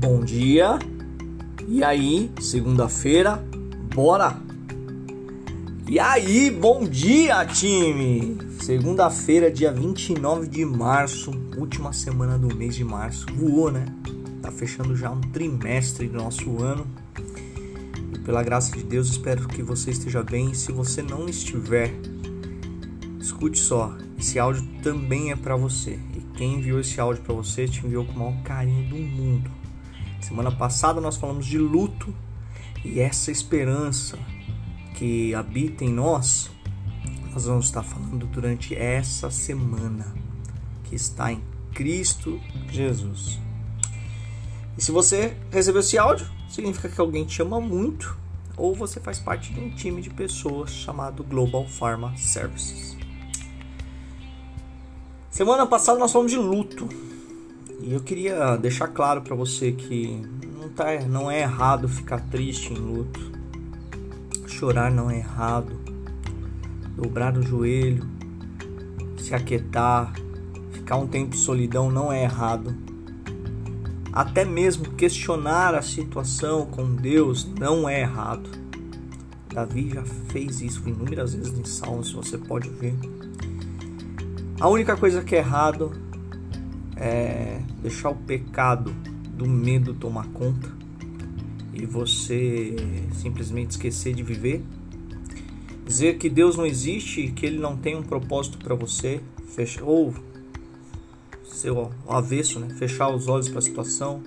Bom dia. E aí, segunda-feira, bora? E aí, bom dia, time! Segunda-feira, dia 29 de março, última semana do mês de março. Voou, né? Tá fechando já um trimestre do nosso ano. E pela graça de Deus, espero que você esteja bem. Se você não estiver, escute só. Esse áudio também é para você. E quem enviou esse áudio para você te enviou com o maior carinho do mundo. Semana passada nós falamos de luto e essa esperança que habita em nós, nós vamos estar falando durante essa semana que está em Cristo Jesus. E se você recebeu esse áudio, significa que alguém te ama muito ou você faz parte de um time de pessoas chamado Global Pharma Services. Semana passada nós falamos de luto. Eu queria deixar claro para você que não, tá, não é errado ficar triste em luto. Chorar não é errado. Dobrar o joelho, se aquietar, ficar um tempo em solidão não é errado. Até mesmo questionar a situação com Deus não é errado. Davi já fez isso inúmeras vezes em Salmos, você pode ver. A única coisa que é errado é deixar o pecado do medo tomar conta e você simplesmente esquecer de viver. Dizer que Deus não existe, que Ele não tem um propósito para você, ou seu avesso, né? fechar os olhos para a situação,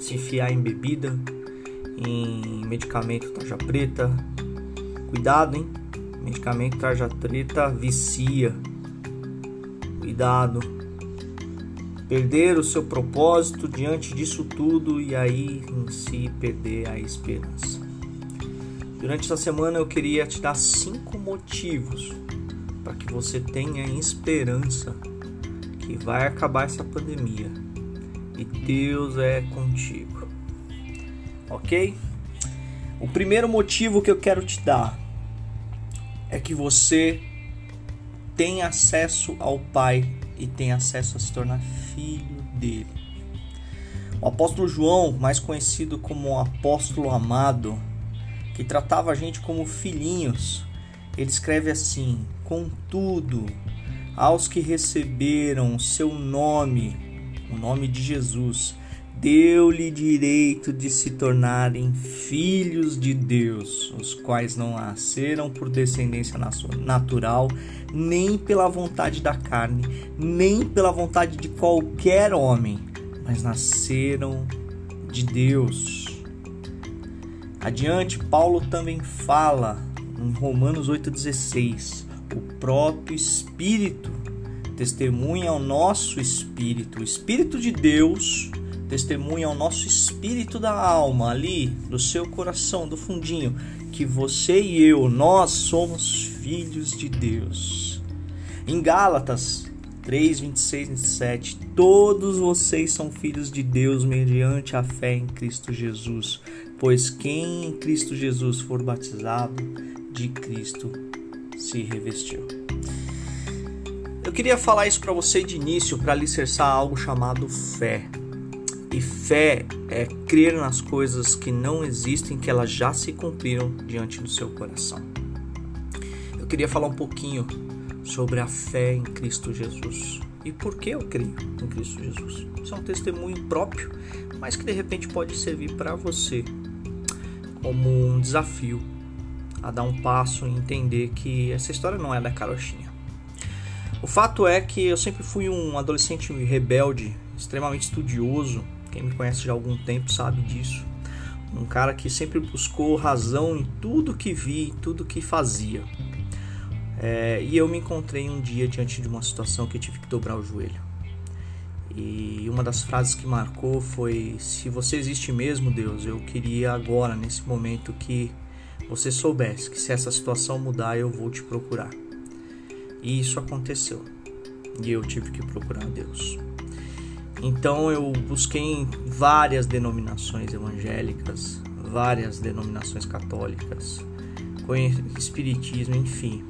se enfiar em bebida, em medicamento tarja preta. Cuidado, hein? Medicamento tarja preta vicia cuidado, perder o seu propósito diante disso tudo e aí em si perder a esperança. Durante essa semana eu queria te dar cinco motivos para que você tenha esperança que vai acabar essa pandemia e Deus é contigo. Ok? O primeiro motivo que eu quero te dar é que você tem acesso ao Pai e tem acesso a se tornar filho dele. O apóstolo João, mais conhecido como apóstolo amado, que tratava a gente como filhinhos, ele escreve assim: Contudo, aos que receberam o seu nome, o nome de Jesus, deu-lhe direito de se tornarem filhos de Deus, os quais não nasceram por descendência natural, nem pela vontade da carne, nem pela vontade de qualquer homem, mas nasceram de Deus. Adiante, Paulo também fala em Romanos 8,16: o próprio Espírito testemunha ao nosso espírito, o Espírito de Deus testemunha ao nosso espírito da alma, ali, do seu coração, do fundinho, que você e eu, nós somos filhos de Deus. Em Gálatas 3, 26 e 27, todos vocês são filhos de Deus mediante a fé em Cristo Jesus, pois quem em Cristo Jesus for batizado, de Cristo se revestiu. Eu queria falar isso para você de início para alicerçar algo chamado fé. E fé é crer nas coisas que não existem, que elas já se cumpriram diante do seu coração. Eu queria falar um pouquinho sobre a fé em Cristo Jesus e por que eu creio em Cristo Jesus. Isso é um testemunho próprio, mas que de repente pode servir para você como um desafio a dar um passo e entender que essa história não é da carochinha. O fato é que eu sempre fui um adolescente rebelde, extremamente estudioso, quem me conhece já há algum tempo sabe disso. Um cara que sempre buscou razão em tudo que vi, tudo que fazia. É, e eu me encontrei um dia diante de uma situação que tive que dobrar o joelho. E uma das frases que marcou foi: Se você existe mesmo, Deus, eu queria agora, nesse momento, que você soubesse que se essa situação mudar, eu vou te procurar. E isso aconteceu. E eu tive que procurar Deus. Então eu busquei em várias denominações evangélicas, várias denominações católicas, espiritismo, enfim.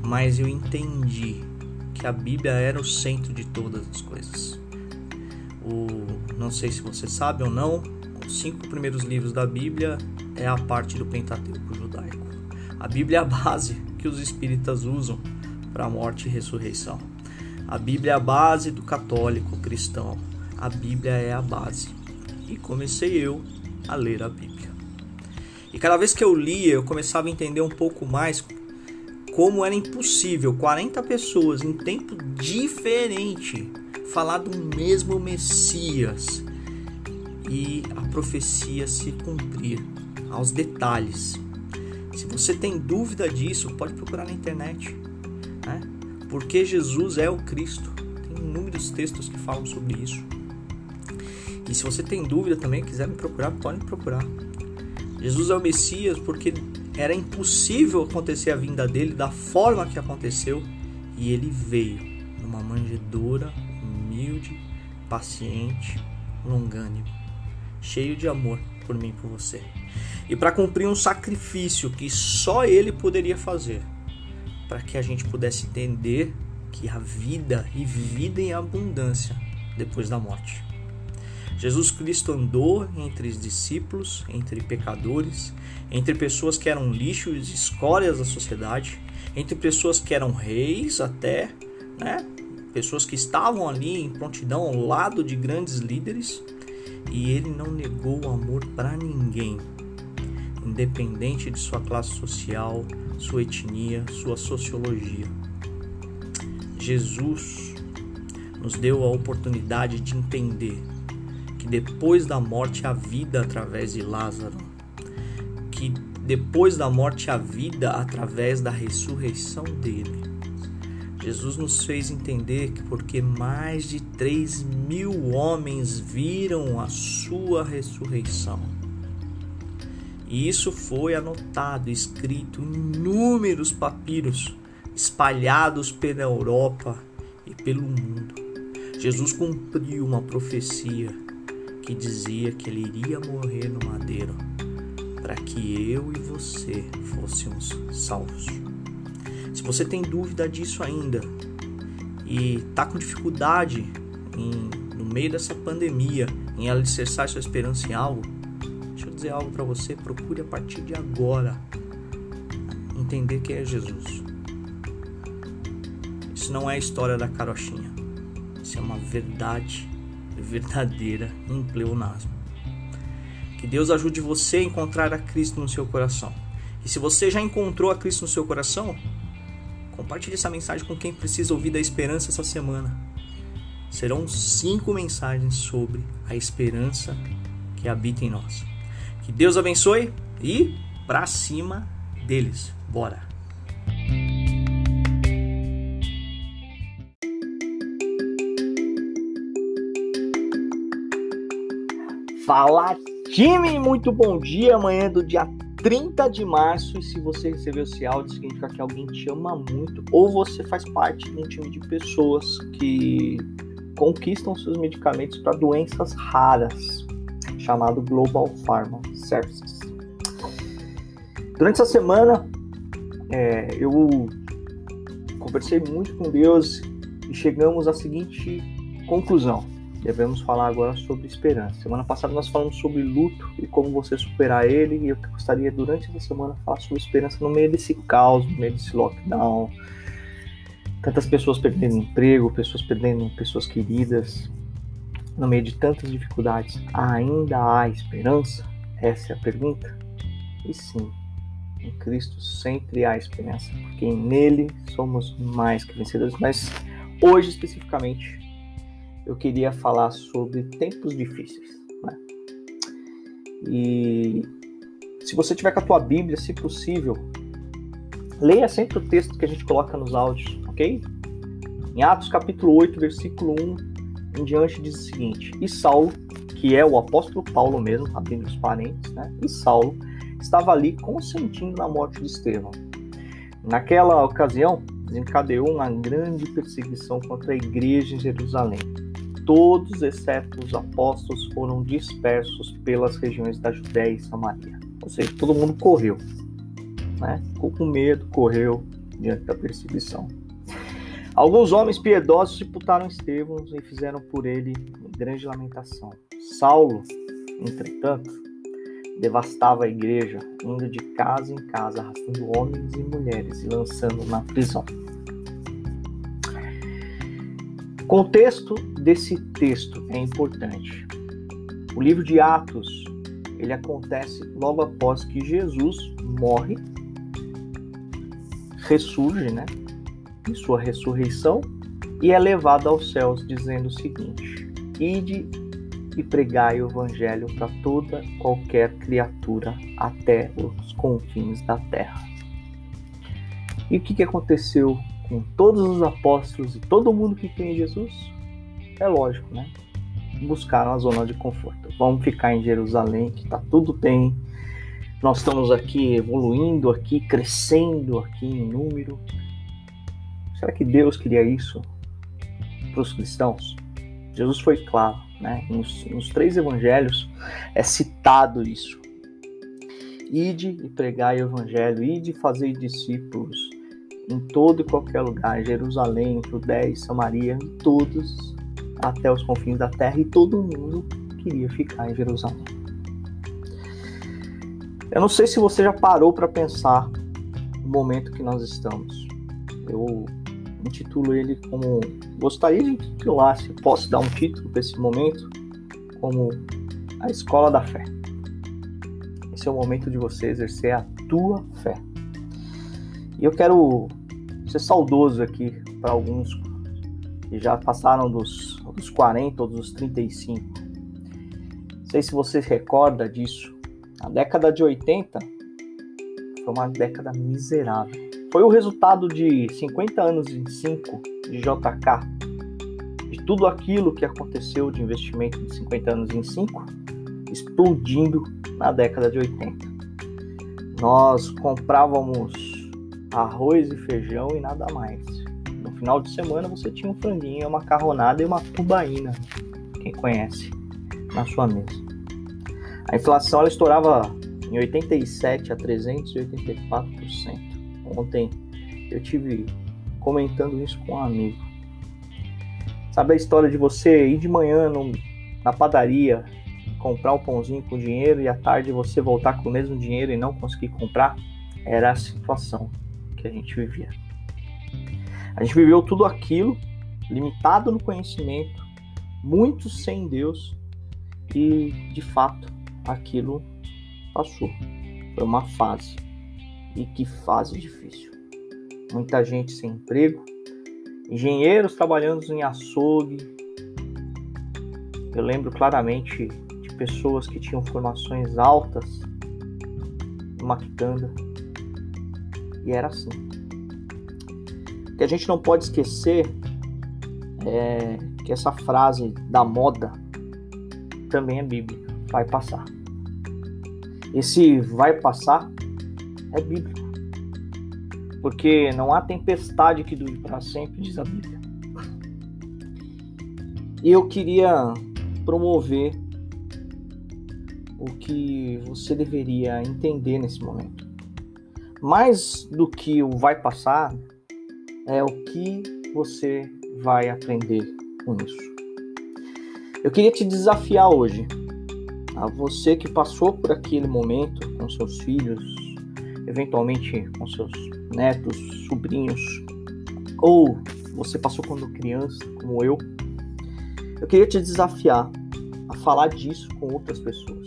Mas eu entendi que a Bíblia era o centro de todas as coisas. O, não sei se você sabe ou não, Os cinco primeiros livros da Bíblia é a parte do Pentateuco judaico. A Bíblia é a base que os espíritas usam para a morte e ressurreição. A Bíblia é a base do católico cristão. A Bíblia é a base. E comecei eu a ler a Bíblia. E cada vez que eu lia, eu começava a entender um pouco mais como era impossível 40 pessoas em tempo diferente falar do mesmo Messias e a profecia se cumprir aos detalhes. Se você tem dúvida disso, pode procurar na internet. Né? Porque Jesus é o Cristo. Tem inúmeros textos que falam sobre isso. E se você tem dúvida também, quiser me procurar, pode me procurar. Jesus é o Messias porque era impossível acontecer a vinda dele da forma que aconteceu e ele veio numa manjedoura humilde, paciente, longânimo, cheio de amor por mim e por você. E para cumprir um sacrifício que só ele poderia fazer, para que a gente pudesse entender que a vida e vida em abundância depois da morte. Jesus Cristo andou entre os discípulos, entre pecadores, entre pessoas que eram lixos escórias da sociedade, entre pessoas que eram reis até, né? Pessoas que estavam ali em prontidão ao lado de grandes líderes, e ele não negou o amor para ninguém, independente de sua classe social, sua etnia, sua sociologia. Jesus nos deu a oportunidade de entender que depois da morte há vida através de Lázaro, que depois da morte há vida através da ressurreição dele. Jesus nos fez entender que porque mais de 3 mil homens viram a sua ressurreição. E isso foi anotado, escrito em inúmeros papiros espalhados pela Europa e pelo mundo. Jesus cumpriu uma profecia que dizia que ele iria morrer no madeiro para que eu e você fôssemos salvos. Se você tem dúvida disso ainda e está com dificuldade em, no meio dessa pandemia em alicerçar sua esperança em algo, dizer algo para você: procure a partir de agora entender quem é Jesus. Isso não é a história da carochinha, isso é uma verdade verdadeira em pleonasmo. Que Deus ajude você a encontrar a Cristo no seu coração. E se você já encontrou a Cristo no seu coração, compartilhe essa mensagem com quem precisa ouvir da esperança essa semana. Serão cinco mensagens sobre a esperança que habita em nós. Que Deus abençoe e para cima deles. Bora! Fala time, muito bom dia. Amanhã do dia 30 de março. E se você recebeu esse áudio, significa que alguém te ama muito, ou você faz parte de um time de pessoas que conquistam seus medicamentos para doenças raras, chamado Global Pharma Services. Durante essa semana, é, eu conversei muito com Deus e chegamos à seguinte conclusão devemos falar agora sobre esperança. Semana passada nós falamos sobre luto e como você superar ele, e eu gostaria durante essa semana falar sobre esperança no meio desse caos, no meio desse lockdown. Tantas pessoas perdendo emprego, pessoas perdendo pessoas queridas, no meio de tantas dificuldades, ainda há esperança? Essa é a pergunta. E sim, em Cristo sempre há esperança, porque nele somos mais que vencedores. Mas hoje especificamente eu queria falar sobre tempos difíceis. Né? E se você tiver com a tua Bíblia, se possível, leia sempre o texto que a gente coloca nos áudios, ok? Em Atos capítulo 8, versículo 1 em diante diz o seguinte: E Saulo, que é o apóstolo Paulo mesmo, abrindo os parentes, né? E Saulo estava ali consentindo na morte de Estevão. Naquela ocasião, desencadeou uma grande perseguição contra a igreja em Jerusalém todos, exceto os apóstolos, foram dispersos pelas regiões da Judéia e Samaria. Ou seja, todo mundo correu, né? ficou com medo, correu diante da perseguição. Alguns homens piedosos sepultaram Estevão e fizeram por ele grande lamentação. Saulo entretanto, devastava a igreja, indo de casa em casa, arrastando homens e mulheres e lançando na prisão. O contexto desse texto é importante. O livro de Atos, ele acontece logo após que Jesus morre, ressurge, né? Em sua ressurreição e é levado aos céus, dizendo o seguinte: Ide e pregai o evangelho para toda qualquer criatura até os confins da terra. E o que, que aconteceu com todos os apóstolos e todo mundo que crê em Jesus? É lógico, né? Buscaram a zona de conforto. Vamos ficar em Jerusalém, que tá tudo bem. Nós estamos aqui evoluindo, aqui crescendo, aqui em número. Será que Deus queria isso para os cristãos? Jesus foi claro, né? Nos, nos três evangelhos é citado isso. Ide e pregai o evangelho, ide e fazer discípulos em todo e qualquer lugar, Jerusalém, Judéia Samaria, todos até os confins da terra, e todo mundo queria ficar em Jerusalém. Eu não sei se você já parou para pensar no momento que nós estamos. Eu intitulo ele como. Gostaria de intitular, se posso dar um título para esse momento, como a escola da fé. Esse é o momento de você exercer a tua fé. E eu quero ser saudoso aqui para alguns que já passaram dos, dos 40 ou dos 35. Não sei se você se recorda disso. A década de 80 foi uma década miserável. Foi o resultado de 50 anos em 5 de JK, de tudo aquilo que aconteceu de investimento de 50 anos em 5, explodindo na década de 80. Nós comprávamos arroz e feijão e nada mais. No final de semana você tinha um franguinho, uma macarronada e uma tubaína, quem conhece, na sua mesa. A inflação ela estourava em 87 a 384%. Ontem eu tive comentando isso com um amigo. Sabe a história de você ir de manhã no, na padaria, comprar um pãozinho com dinheiro e à tarde você voltar com o mesmo dinheiro e não conseguir comprar? Era a situação que a gente vivia. A gente viveu tudo aquilo, limitado no conhecimento, muito sem Deus, e de fato aquilo passou. Foi uma fase. E que fase difícil. Muita gente sem emprego, engenheiros trabalhando em açougue. Eu lembro claramente de pessoas que tinham formações altas numa quitanda. E era assim. O que a gente não pode esquecer é que essa frase da moda também é bíblica. Vai passar. Esse vai passar é bíblico. Porque não há tempestade que dure para sempre, diz a Bíblia. E eu queria promover o que você deveria entender nesse momento. Mais do que o vai passar, é o que você vai aprender com isso. Eu queria te desafiar hoje, a você que passou por aquele momento com seus filhos, eventualmente com seus netos, sobrinhos, ou você passou quando criança, como eu, eu queria te desafiar a falar disso com outras pessoas.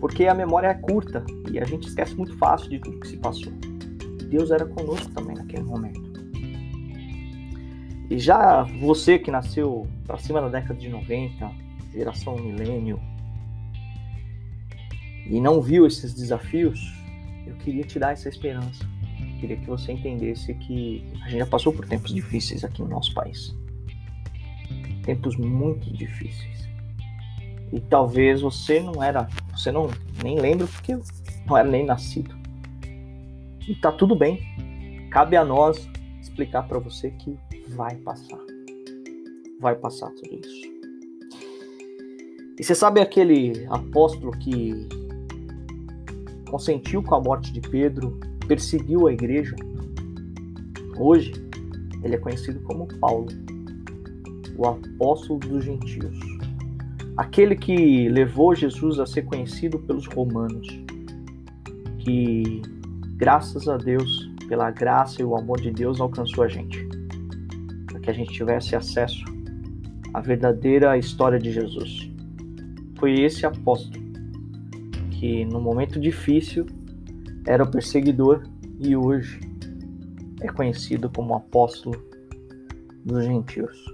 Porque a memória é curta e a gente esquece muito fácil de tudo que se passou. Deus era conosco também naquele momento. E já você que nasceu para cima da década de 90, geração milênio, e não viu esses desafios, eu queria te dar essa esperança. Eu queria que você entendesse que a gente já passou por tempos difíceis aqui no nosso país. Tempos muito difíceis. E talvez você não era, você não nem lembra porque não era nem nascido. E tá tudo bem. Cabe a nós explicar para você que vai passar. Vai passar tudo isso. E você sabe aquele apóstolo que consentiu com a morte de Pedro, perseguiu a igreja. Hoje, ele é conhecido como Paulo, o apóstolo dos gentios. aquele que levou Jesus a ser conhecido pelos romanos, que graças a Deus, pela graça e o amor de Deus, alcançou a gente, para que a gente tivesse acesso à verdadeira história de Jesus. Foi esse apóstolo que, no momento difícil, era o perseguidor e hoje é conhecido como apóstolo dos gentios.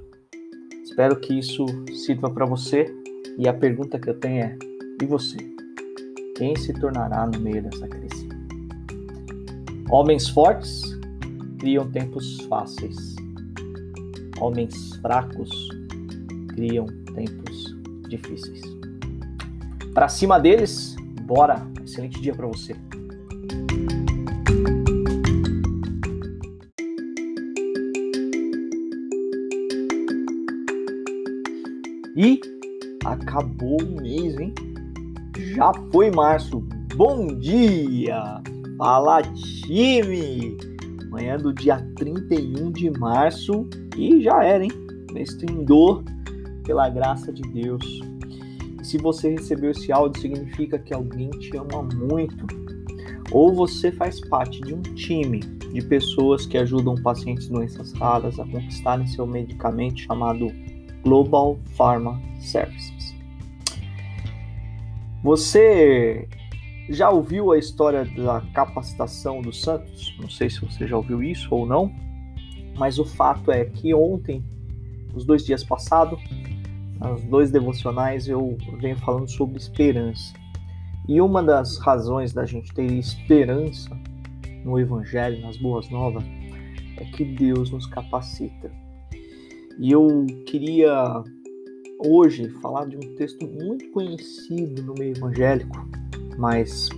Espero que isso sirva para você e a pergunta que eu tenho é: e você? Quem se tornará no meio dessa crise? Homens fortes criam tempos fáceis. Homens fracos criam tempos difíceis. Para cima deles, bora! Excelente dia para você. E acabou o mês, hein? Já foi março. Bom dia! Fala time! Manhã do dia 31 de março e já era, hein? Mês trindou pela graça de Deus. Se você recebeu esse áudio, significa que alguém te ama muito. Ou você faz parte de um time de pessoas que ajudam pacientes de doenças raras a conquistarem seu medicamento chamado Global Pharma Services. Você já ouviu a história da capacitação dos Santos? Não sei se você já ouviu isso ou não, mas o fato é que ontem, os dois dias passados, nos dois devocionais, eu venho falando sobre esperança. E uma das razões da gente ter esperança no Evangelho, nas Boas Novas, é que Deus nos capacita. E eu queria hoje falar de um texto muito conhecido no meio evangélico, mas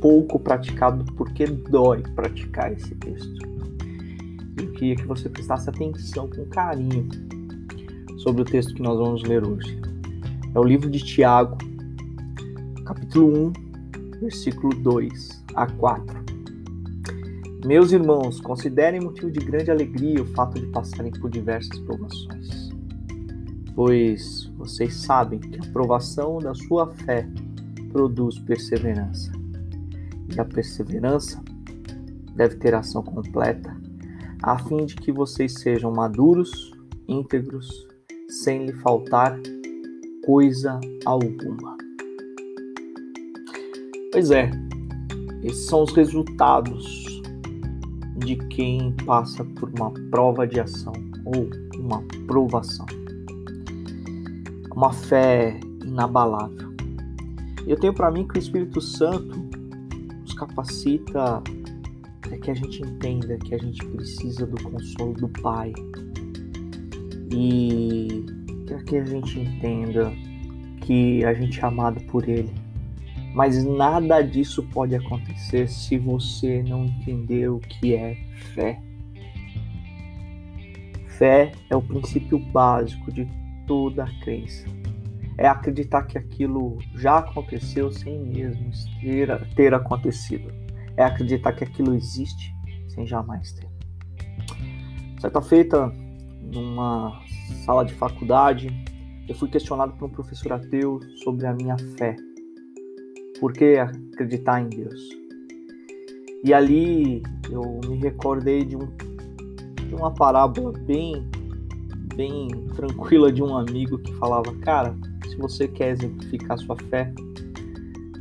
pouco praticado porque dói praticar esse texto. Eu queria que você prestasse atenção com carinho sobre o texto que nós vamos ler hoje. É o livro de Tiago, capítulo 1, versículo 2 a 4. Meus irmãos, considerem motivo de grande alegria o fato de passarem por diversas provações, pois vocês sabem que a provação da sua fé produz perseverança. E a perseverança deve ter ação completa, a fim de que vocês sejam maduros, íntegros, sem lhe faltar coisa alguma. Pois é, esses são os resultados de quem passa por uma prova de ação ou uma provação. Uma fé inabalável. Eu tenho para mim que o Espírito Santo nos capacita para que a gente entenda que a gente precisa do consolo do Pai e para que a gente entenda que a gente é amado por Ele mas nada disso pode acontecer se você não entender o que é fé. Fé é o princípio básico de toda a crença. É acreditar que aquilo já aconteceu sem mesmo ter, ter acontecido. É acreditar que aquilo existe sem jamais ter. Certa feita, numa sala de faculdade, eu fui questionado por um professor ateu sobre a minha fé por que acreditar em Deus? E ali eu me recordei de, um, de uma parábola bem, bem tranquila de um amigo que falava: Cara, se você quer exemplificar sua fé,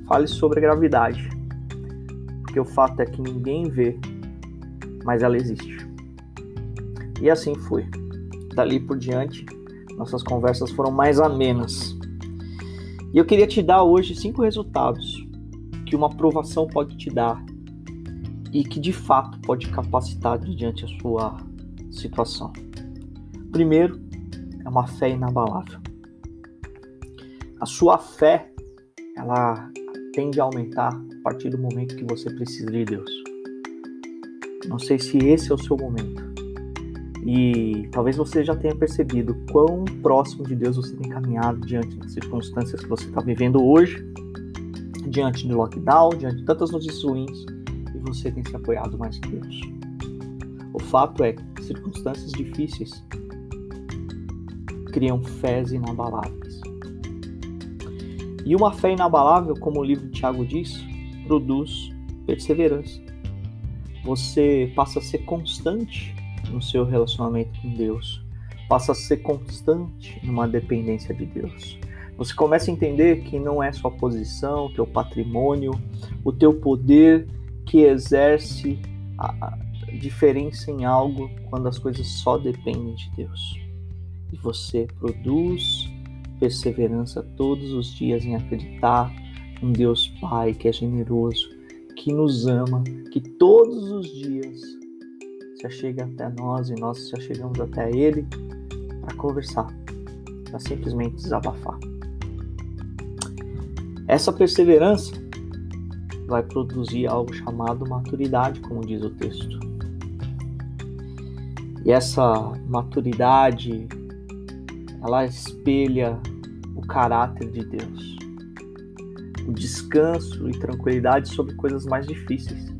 fale sobre a gravidade. Porque o fato é que ninguém vê, mas ela existe. E assim foi. Dali por diante, nossas conversas foram mais amenas e eu queria te dar hoje cinco resultados que uma aprovação pode te dar e que de fato pode capacitar diante da sua situação. Primeiro, é uma fé inabalável. A sua fé, ela tende a aumentar a partir do momento que você precisa de Deus. Não sei se esse é o seu momento. E talvez você já tenha percebido quão próximo de Deus você tem caminhado diante das circunstâncias que você está vivendo hoje, diante de lockdown, diante de tantas notícias ruins, e você tem se apoiado mais em Deus. O fato é que circunstâncias difíceis criam fés inabaláveis. E uma fé inabalável, como o livro de Tiago diz, produz perseverança. Você passa a ser constante no seu relacionamento com Deus, passa a ser constante numa dependência de Deus. Você começa a entender que não é sua posição, teu patrimônio, o teu poder que exerce a diferença em algo quando as coisas só dependem de Deus. E você produz perseverança todos os dias em acreditar um Deus Pai que é generoso, que nos ama, que todos os dias se achega até nós e nós se achegamos até Ele para conversar, para simplesmente desabafar. Essa perseverança vai produzir algo chamado maturidade, como diz o texto. E essa maturidade, ela espelha o caráter de Deus, o descanso e tranquilidade sobre coisas mais difíceis.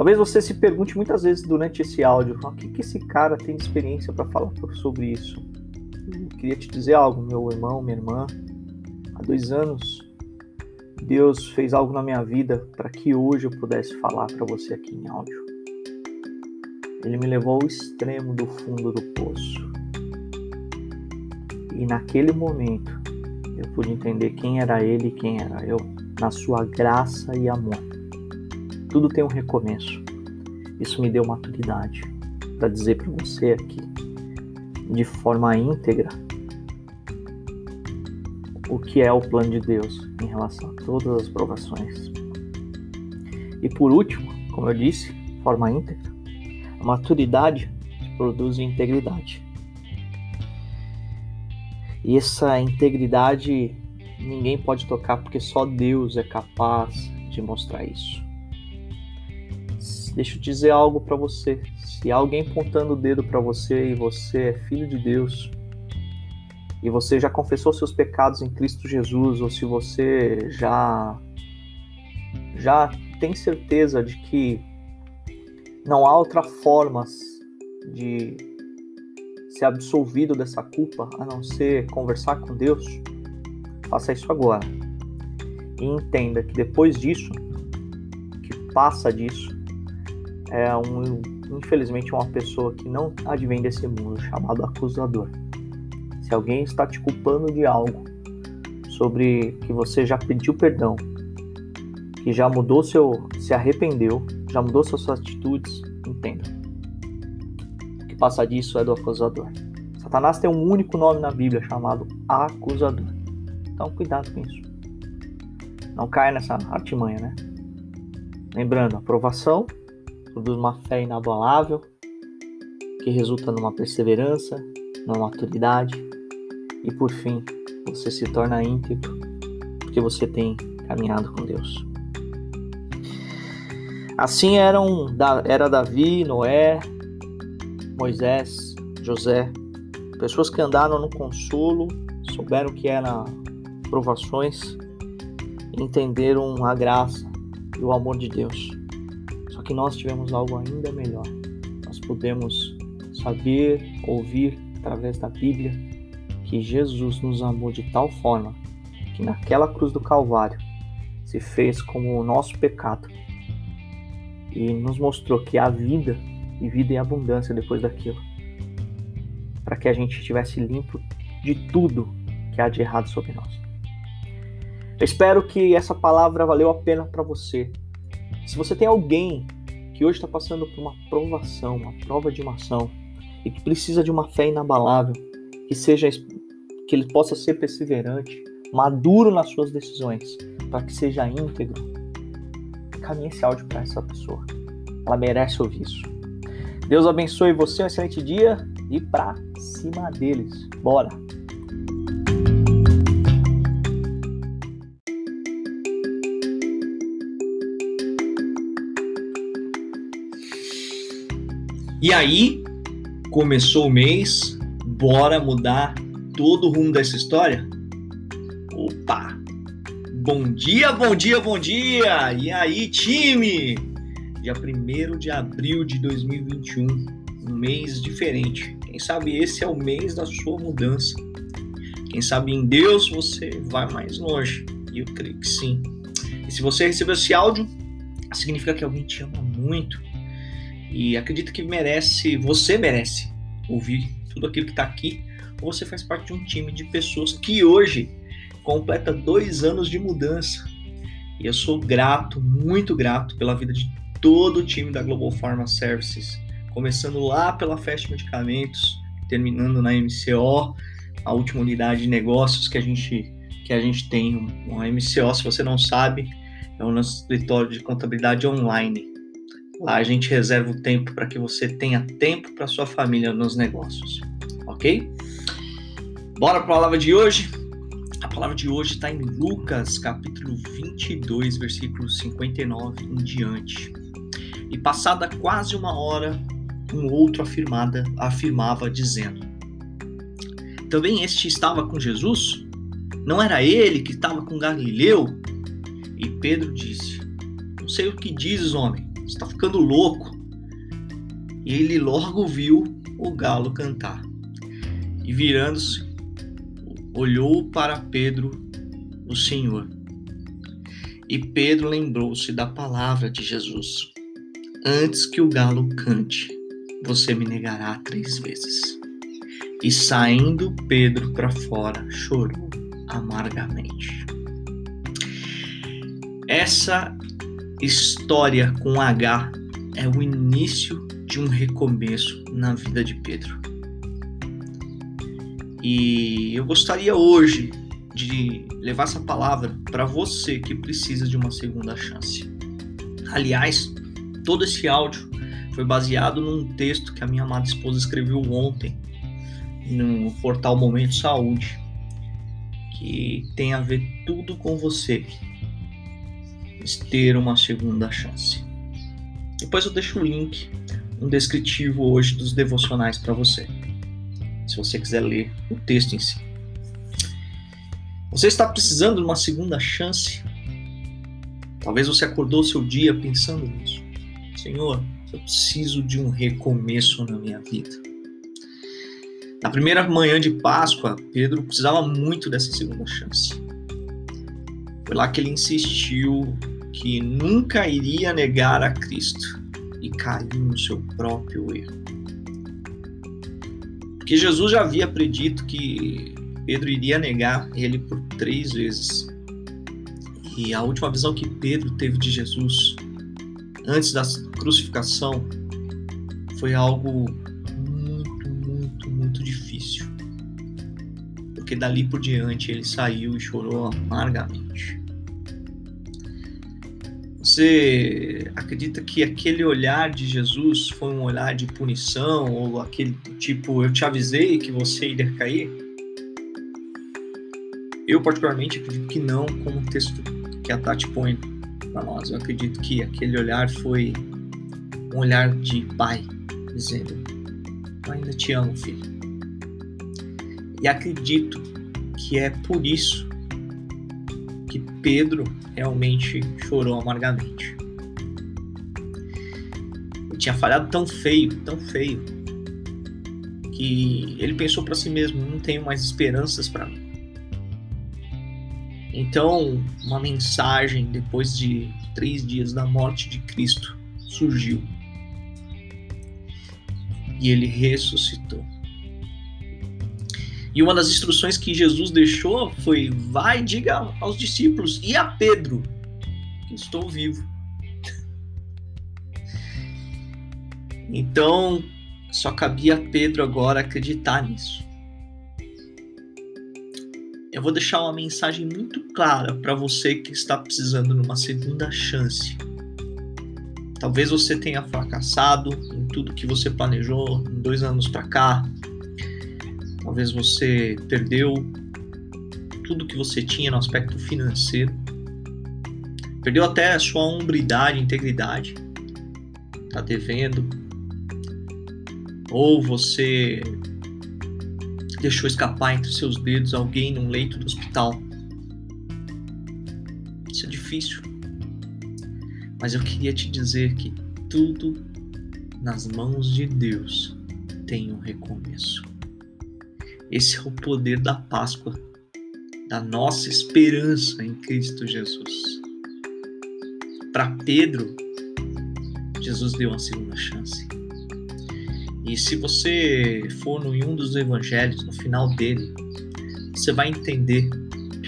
Talvez você se pergunte muitas vezes durante esse áudio: o que, que esse cara tem de experiência para falar sobre isso? Eu queria te dizer algo, meu irmão, minha irmã. Há dois anos, Deus fez algo na minha vida para que hoje eu pudesse falar para você aqui em áudio. Ele me levou ao extremo do fundo do poço. E naquele momento eu pude entender quem era ele e quem era eu, na sua graça e amor. Tudo tem um recomeço. Isso me deu maturidade para dizer para você aqui, de forma íntegra, o que é o plano de Deus em relação a todas as provações. E por último, como eu disse, forma íntegra, a maturidade produz integridade. E essa integridade ninguém pode tocar porque só Deus é capaz de mostrar isso. Deixa eu dizer algo para você. Se alguém apontando o dedo para você e você é filho de Deus, e você já confessou seus pecados em Cristo Jesus, ou se você já já tem certeza de que não há outra forma de ser absolvido dessa culpa a não ser conversar com Deus, faça isso agora. E entenda que depois disso, que passa disso, é um, infelizmente uma pessoa que não advém desse mundo, chamado acusador. Se alguém está te culpando de algo sobre que você já pediu perdão, que já mudou seu, se arrependeu, já mudou suas atitudes, entenda passa disso é do acusador. Satanás tem um único nome na Bíblia chamado acusador. Então, cuidado com isso. Não caia nessa artimanha, né? Lembrando, aprovação produz uma fé inabalável que resulta numa perseverança, numa maturidade e por fim você se torna íntegro porque você tem caminhado com Deus. Assim eram era Davi, Noé, Moisés, José, pessoas que andaram no consolo, souberam que eram provações, entenderam a graça e o amor de Deus. Só que nós tivemos algo ainda melhor. Nós podemos saber, ouvir através da Bíblia que Jesus nos amou de tal forma que naquela cruz do Calvário se fez como o nosso pecado e nos mostrou que a vida e vida em abundância depois daquilo. Para que a gente estivesse limpo de tudo que há de errado sobre nós. Eu espero que essa palavra valeu a pena para você. Se você tem alguém que hoje está passando por uma provação, uma prova de uma ação, e que precisa de uma fé inabalável, que seja que ele possa ser perseverante, maduro nas suas decisões, para que seja íntegro, caminhe esse áudio para essa pessoa. Ela merece ouvir isso. Deus abençoe você, um excelente dia e pra cima deles. Bora! E aí, começou o mês, bora mudar todo o rumo dessa história? Opa! Bom dia, bom dia, bom dia! E aí, time? dia 1 de abril de 2021, um mês diferente. Quem sabe esse é o mês da sua mudança. Quem sabe em Deus você vai mais longe. E eu creio que sim. E se você recebeu esse áudio, significa que alguém te ama muito e acredita que merece, você merece ouvir tudo aquilo que está aqui. Ou você faz parte de um time de pessoas que hoje completa dois anos de mudança. E eu sou grato, muito grato pela vida de todo o time da Global Pharma Services, começando lá pela Fast Medicamentos, terminando na MCO, a última unidade de negócios que a gente que a gente tem, uma MCO, se você não sabe, é o nosso escritório de contabilidade online. Lá a gente reserva o tempo para que você tenha tempo para sua família nos negócios, ok? Bora para a palavra de hoje. A palavra de hoje está em Lucas, capítulo 22, versículo 59 em diante. E passada quase uma hora, um outro afirmada, afirmava, dizendo: Também este estava com Jesus? Não era ele que estava com Galileu? E Pedro disse: Não sei o que dizes, homem, está ficando louco. E ele logo viu o galo cantar. E virando-se, olhou para Pedro, o Senhor. E Pedro lembrou-se da palavra de Jesus: Antes que o galo cante, você me negará três vezes. E saindo Pedro para fora, chorou amargamente. Essa história com H é o início de um recomeço na vida de Pedro. E eu gostaria hoje de levar essa palavra para você que precisa de uma segunda chance. Aliás, todo esse áudio foi baseado num texto que a minha amada esposa escreveu ontem no portal Momento Saúde, que tem a ver tudo com você ter uma segunda chance. Depois eu deixo o link, um descritivo hoje dos devocionais para você, se você quiser ler o texto em si. Você está precisando de uma segunda chance? Talvez você acordou seu dia pensando nisso. Senhor, eu preciso de um recomeço na minha vida. Na primeira manhã de Páscoa, Pedro precisava muito dessa segunda chance. Foi lá que ele insistiu que nunca iria negar a Cristo e caiu no seu próprio erro. Porque Jesus já havia predito que Pedro iria negar ele por três vezes. E a última visão que Pedro teve de Jesus antes da crucificação foi algo muito, muito, muito difícil. Porque dali por diante ele saiu e chorou amargamente. Você acredita que aquele olhar de Jesus foi um olhar de punição ou aquele tipo, eu te avisei que você iria cair? Eu, particularmente, acredito que não, como o texto que a Tati põe para nós. Eu acredito que aquele olhar foi um olhar de pai, dizendo: Eu ainda te amo, filho. E acredito que é por isso que Pedro realmente chorou amargamente. Ele tinha falhado tão feio, tão feio, que ele pensou para si mesmo: não tenho mais esperanças para mim. Então, uma mensagem depois de três dias da morte de Cristo surgiu e ele ressuscitou. E uma das instruções que Jesus deixou foi: vai, diga aos discípulos e a Pedro que estou vivo. Então, só cabia a Pedro agora acreditar nisso. Eu vou deixar uma mensagem muito clara para você que está precisando de uma segunda chance. Talvez você tenha fracassado em tudo que você planejou em dois anos para cá, Talvez você perdeu tudo que você tinha no aspecto financeiro. Perdeu até a sua hombridade, integridade. Tá devendo. Ou você deixou escapar entre seus dedos alguém num leito do hospital. Isso é difícil. Mas eu queria te dizer que tudo nas mãos de Deus tem um recomeço. Esse é o poder da Páscoa, da nossa esperança em Cristo Jesus. Para Pedro, Jesus deu uma segunda chance. E se você for no, em um dos evangelhos, no final dele, você vai entender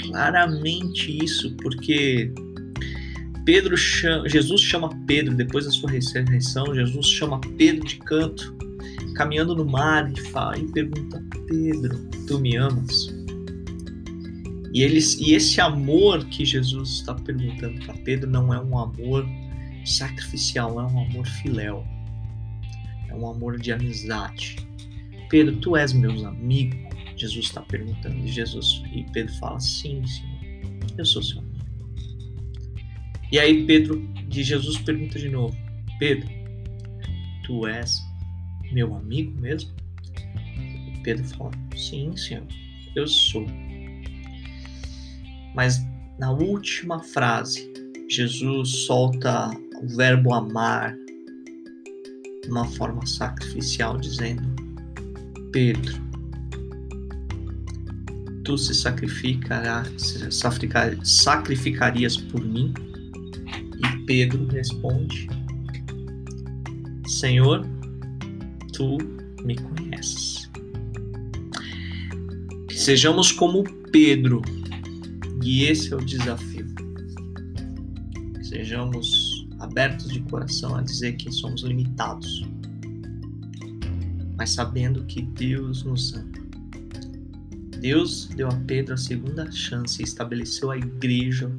claramente isso, porque Pedro chama, Jesus chama Pedro depois da sua ressurreição, Jesus chama Pedro de canto, caminhando no mar e fala e pergunta: Pedro, tu me amas? E, eles, e esse amor que Jesus está perguntando para Pedro não é um amor sacrificial, é um amor filéu é um amor de amizade. Pedro, tu és meu amigo? Jesus está perguntando. E Jesus e Pedro fala: Sim, Senhor, eu sou seu amigo. E aí Pedro, de Jesus pergunta de novo: Pedro, tu és meu amigo mesmo? Pedro fala: Sim, Senhor, eu sou. Mas na última frase, Jesus solta o verbo amar de uma forma sacrificial, dizendo: Pedro, tu se sacrificarias por mim? E Pedro responde: Senhor, tu me conheces. Sejamos como Pedro, e esse é o desafio. Sejamos abertos de coração a dizer que somos limitados, mas sabendo que Deus nos ama. Deus deu a Pedro a segunda chance e estabeleceu a igreja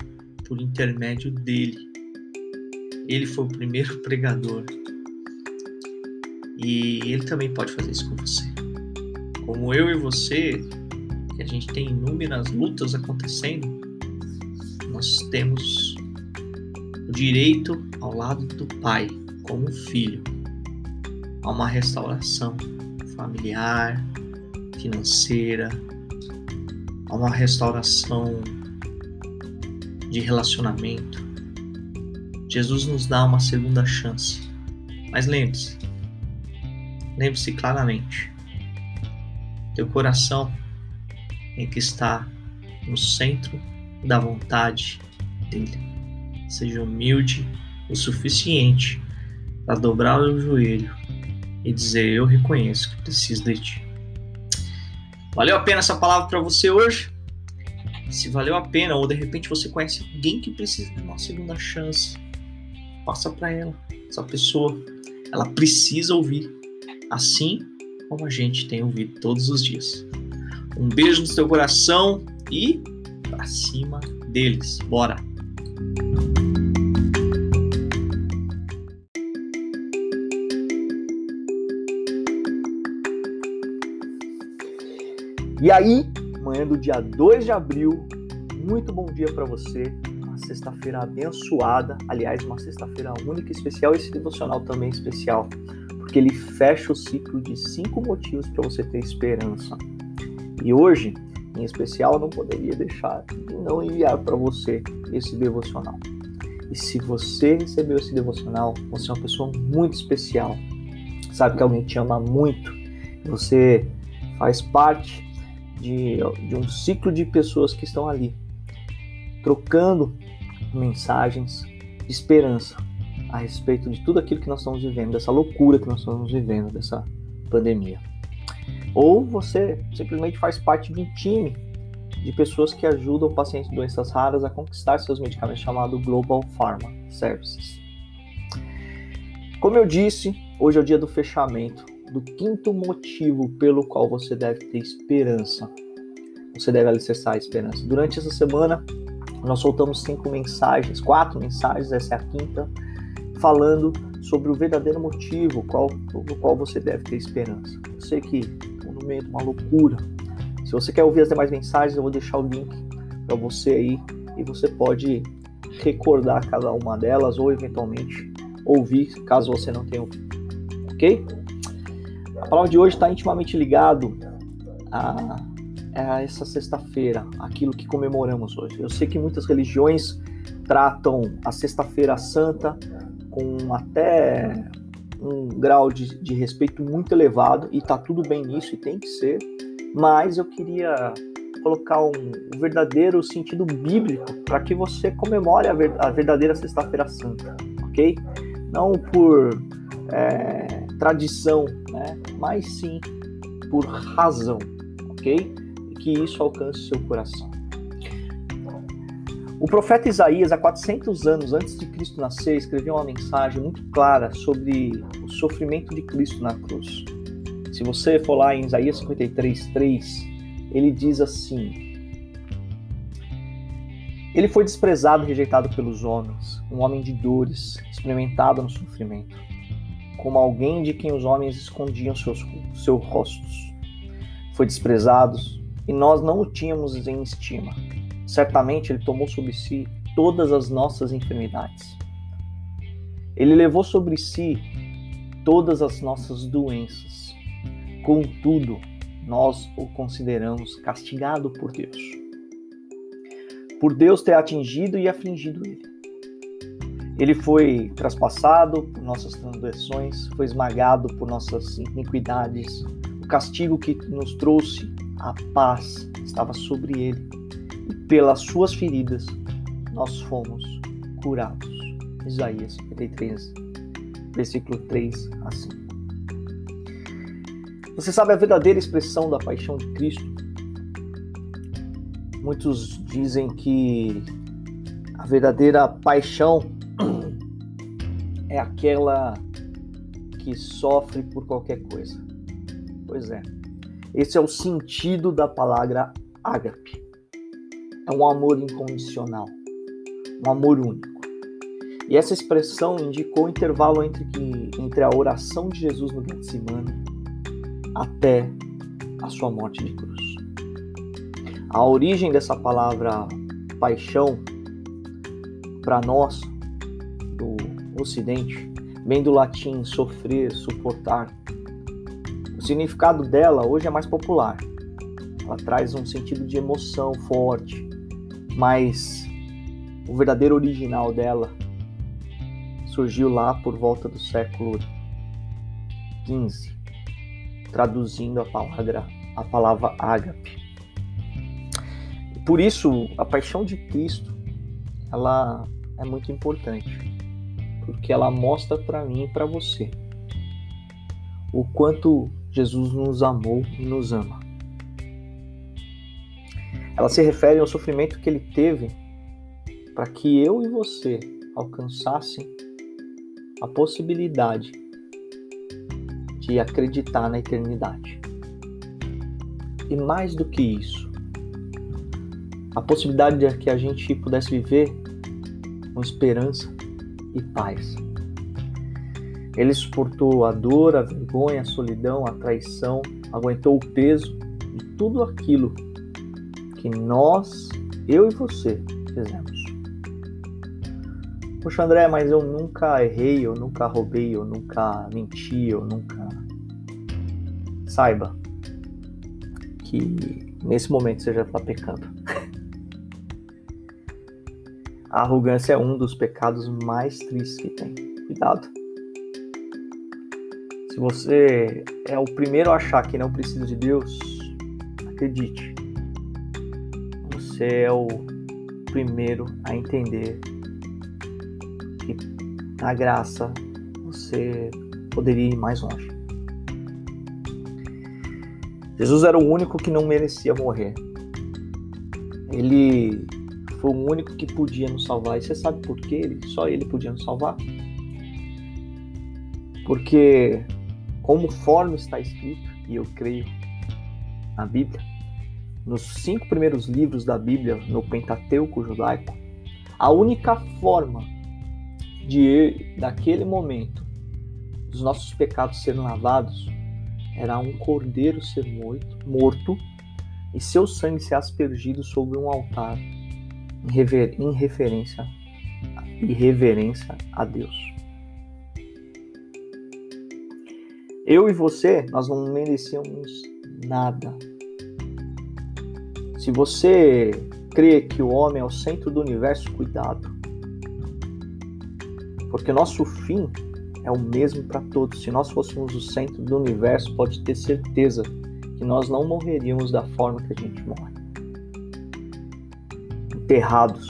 por intermédio dele. Ele foi o primeiro pregador. E ele também pode fazer isso com você. Como eu e você, a gente tem inúmeras lutas acontecendo, nós temos o direito ao lado do pai, como filho, a uma restauração familiar, financeira, a uma restauração de relacionamento. Jesus nos dá uma segunda chance. Mas lembre-se, lembre-se claramente, teu coração tem que estar no centro da vontade dele. Seja humilde o suficiente para dobrar o joelho e dizer: Eu reconheço que preciso de ti. Valeu a pena essa palavra para você hoje? Se valeu a pena, ou de repente você conhece alguém que precisa de uma segunda chance, passa para ela. Essa pessoa, ela precisa ouvir, assim como a gente tem ouvido todos os dias. Um beijo no seu coração e para cima deles. Bora! E aí, manhã do dia 2 de abril, muito bom dia para você. Uma sexta-feira abençoada, aliás, uma sexta-feira única e especial, esse devocional também especial, porque ele fecha o ciclo de cinco motivos para você ter esperança. E hoje, em especial, não poderia deixar de não enviar para você esse devocional. E se você recebeu esse devocional, você é uma pessoa muito especial. Sabe que alguém te ama muito. Você faz parte de, de um ciclo de pessoas que estão ali, trocando mensagens de esperança a respeito de tudo aquilo que nós estamos vivendo, dessa loucura que nós estamos vivendo, dessa pandemia. Ou você simplesmente faz parte de um time de pessoas que ajudam pacientes de doenças raras a conquistar seus medicamentos, chamado Global Pharma Services. Como eu disse, hoje é o dia do fechamento do quinto motivo pelo qual você deve ter esperança. Você deve alicerçar a esperança. Durante essa semana, nós soltamos cinco mensagens, quatro mensagens, essa é a quinta, falando sobre o verdadeiro motivo qual, pelo qual você deve ter esperança. Eu sei que de uma loucura. Se você quer ouvir as demais mensagens, eu vou deixar o link para você aí e você pode recordar cada uma delas ou eventualmente ouvir caso você não tenha ouvido. Ok? A palavra de hoje está intimamente ligado a, a essa sexta-feira, aquilo que comemoramos hoje. Eu sei que muitas religiões tratam a Sexta-feira Santa com até um grau de, de respeito muito elevado e está tudo bem nisso e tem que ser. mas eu queria colocar um, verdadeiro sentido bíblico para que você comemore a, ver, a verdadeira Sexta-feira Santa, ok? Não por é, tradição, né? mas sim por razão, ok? Que isso alcance seu coração. O profeta Isaías, há 400 anos antes de Cristo nascer, escreveu uma mensagem muito clara sobre o sofrimento de Cristo na cruz. Se você for lá em Isaías 53, 3, ele diz assim: Ele foi desprezado e rejeitado pelos homens, um homem de dores, experimentado no sofrimento, como alguém de quem os homens escondiam seus, seus rostos. Foi desprezado e nós não o tínhamos em estima Certamente ele tomou sobre si todas as nossas enfermidades. Ele levou sobre si todas as nossas doenças. Contudo, nós o consideramos castigado por Deus. Por Deus ter atingido e afligido ele. Ele foi traspassado por nossas transgressões, foi esmagado por nossas iniquidades. O castigo que nos trouxe a paz estava sobre ele pelas suas feridas nós fomos curados. Isaías 53, versículo 3 a 5. Você sabe a verdadeira expressão da paixão de Cristo? Muitos dizem que a verdadeira paixão é aquela que sofre por qualquer coisa. Pois é. Esse é o sentido da palavra ágape é um amor incondicional, um amor único. E essa expressão indicou o intervalo entre, que, entre a oração de Jesus no Getsemane até a sua morte de cruz. A origem dessa palavra paixão para nós do Ocidente vem do latim sofrer, suportar. O significado dela hoje é mais popular. Ela traz um sentido de emoção forte, mas o verdadeiro original dela surgiu lá por volta do século XV, traduzindo a palavra a palavra ágape. Por isso, a paixão de Cristo, ela é muito importante, porque ela mostra para mim e para você o quanto Jesus nos amou e nos ama. Ela se refere ao sofrimento que ele teve para que eu e você alcançassem a possibilidade de acreditar na eternidade. E mais do que isso, a possibilidade de que a gente pudesse viver com esperança e paz. Ele suportou a dor, a vergonha, a solidão, a traição, aguentou o peso de tudo aquilo que nós, eu e você, fizemos. Poxa, André, mas eu nunca errei, eu nunca roubei, eu nunca menti, eu nunca. Saiba que nesse momento você já está pecando. A arrogância é um dos pecados mais tristes que tem. Cuidado. Se você é o primeiro a achar que não precisa de Deus, acredite, você é o primeiro a entender que na graça você poderia ir mais longe. Jesus era o único que não merecia morrer. Ele foi o único que podia nos salvar. E você sabe por quê? Ele, só ele podia nos salvar? Porque, conforme está escrito, e eu creio na Bíblia, nos cinco primeiros livros da Bíblia, no Pentateuco judaico, a única forma de, daquele momento, dos nossos pecados serem lavados, era um cordeiro ser morto, morto e seu sangue ser aspergido sobre um altar em, rever, em referência e reverência a Deus. Eu e você, nós não merecíamos nada se você crê que o homem é o centro do universo, cuidado. Porque nosso fim é o mesmo para todos. Se nós fôssemos o centro do universo, pode ter certeza que nós não morreríamos da forma que a gente morre. Enterrados,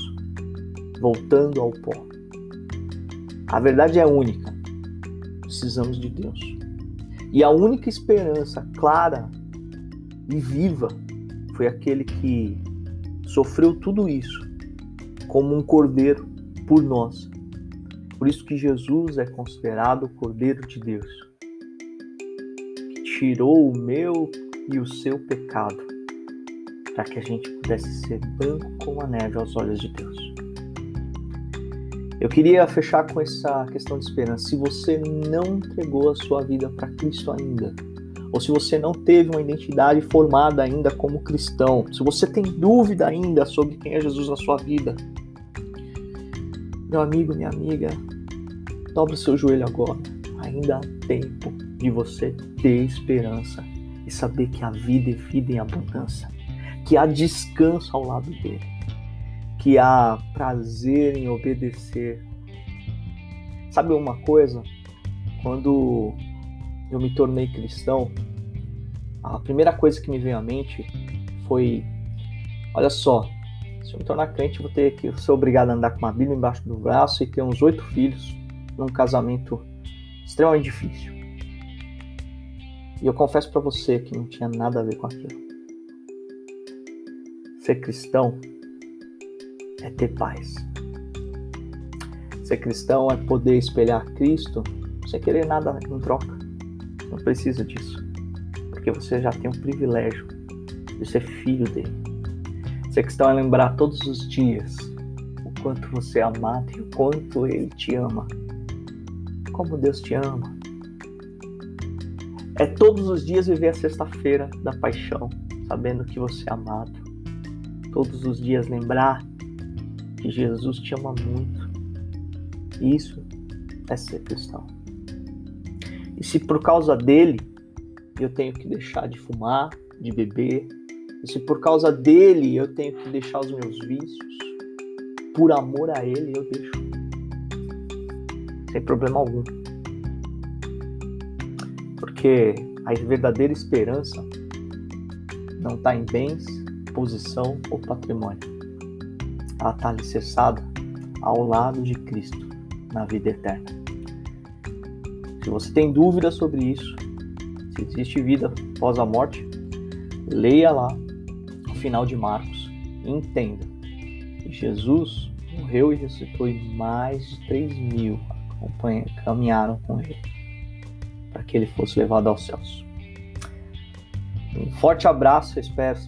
voltando ao pó. A verdade é única. Precisamos de Deus. E a única esperança clara e viva foi aquele que sofreu tudo isso como um cordeiro por nós. Por isso que Jesus é considerado o Cordeiro de Deus, que tirou o meu e o seu pecado, para que a gente pudesse ser branco como a neve aos olhos de Deus. Eu queria fechar com essa questão de esperança. Se você não entregou a sua vida para Cristo ainda, ou se você não teve uma identidade formada ainda como cristão, se você tem dúvida ainda sobre quem é Jesus na sua vida, meu amigo, minha amiga, dobre o seu joelho agora. Ainda há tempo de você ter esperança e saber que a vida é vida em abundância, que há descanso ao lado dele, que há prazer em obedecer. Sabe uma coisa? Quando eu me tornei cristão, a primeira coisa que me veio à mente foi: olha só, se eu me tornar crente, vou ter que ser obrigado a andar com uma Bíblia embaixo do braço e ter uns oito filhos num casamento extremamente difícil. E eu confesso para você que não tinha nada a ver com aquilo. Ser cristão é ter paz. Ser cristão é poder espelhar Cristo sem querer nada em troca. Não precisa disso. Porque você já tem o privilégio de ser filho dele. Ser cristão é lembrar todos os dias o quanto você é amado e o quanto ele te ama. Como Deus te ama é todos os dias viver a sexta-feira da paixão, sabendo que você é amado. Todos os dias lembrar que Jesus te ama muito. Isso é ser cristão. E se por causa dele eu tenho que deixar de fumar, de beber, e se por causa dele eu tenho que deixar os meus vícios, por amor a ele eu deixo. Sem problema algum. Porque a verdadeira esperança não está em bens, posição ou patrimônio. Ela está alicerçada ao lado de Cristo na vida eterna. Se você tem dúvida sobre isso, se existe vida após a morte, leia lá o final de Marcos e entenda que Jesus morreu e ressuscitou e mais de 3 mil caminharam com ele para que ele fosse levado aos céus. Um forte abraço, eu espero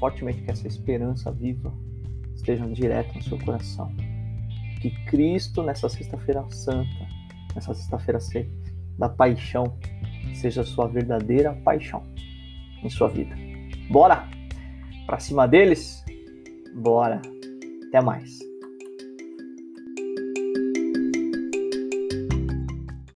fortemente que essa esperança viva esteja direto no seu coração. Que Cristo, nessa sexta-feira santa, nessa sexta-feira da paixão, seja a sua verdadeira paixão em sua vida. Bora! Para cima deles? Bora! Até mais!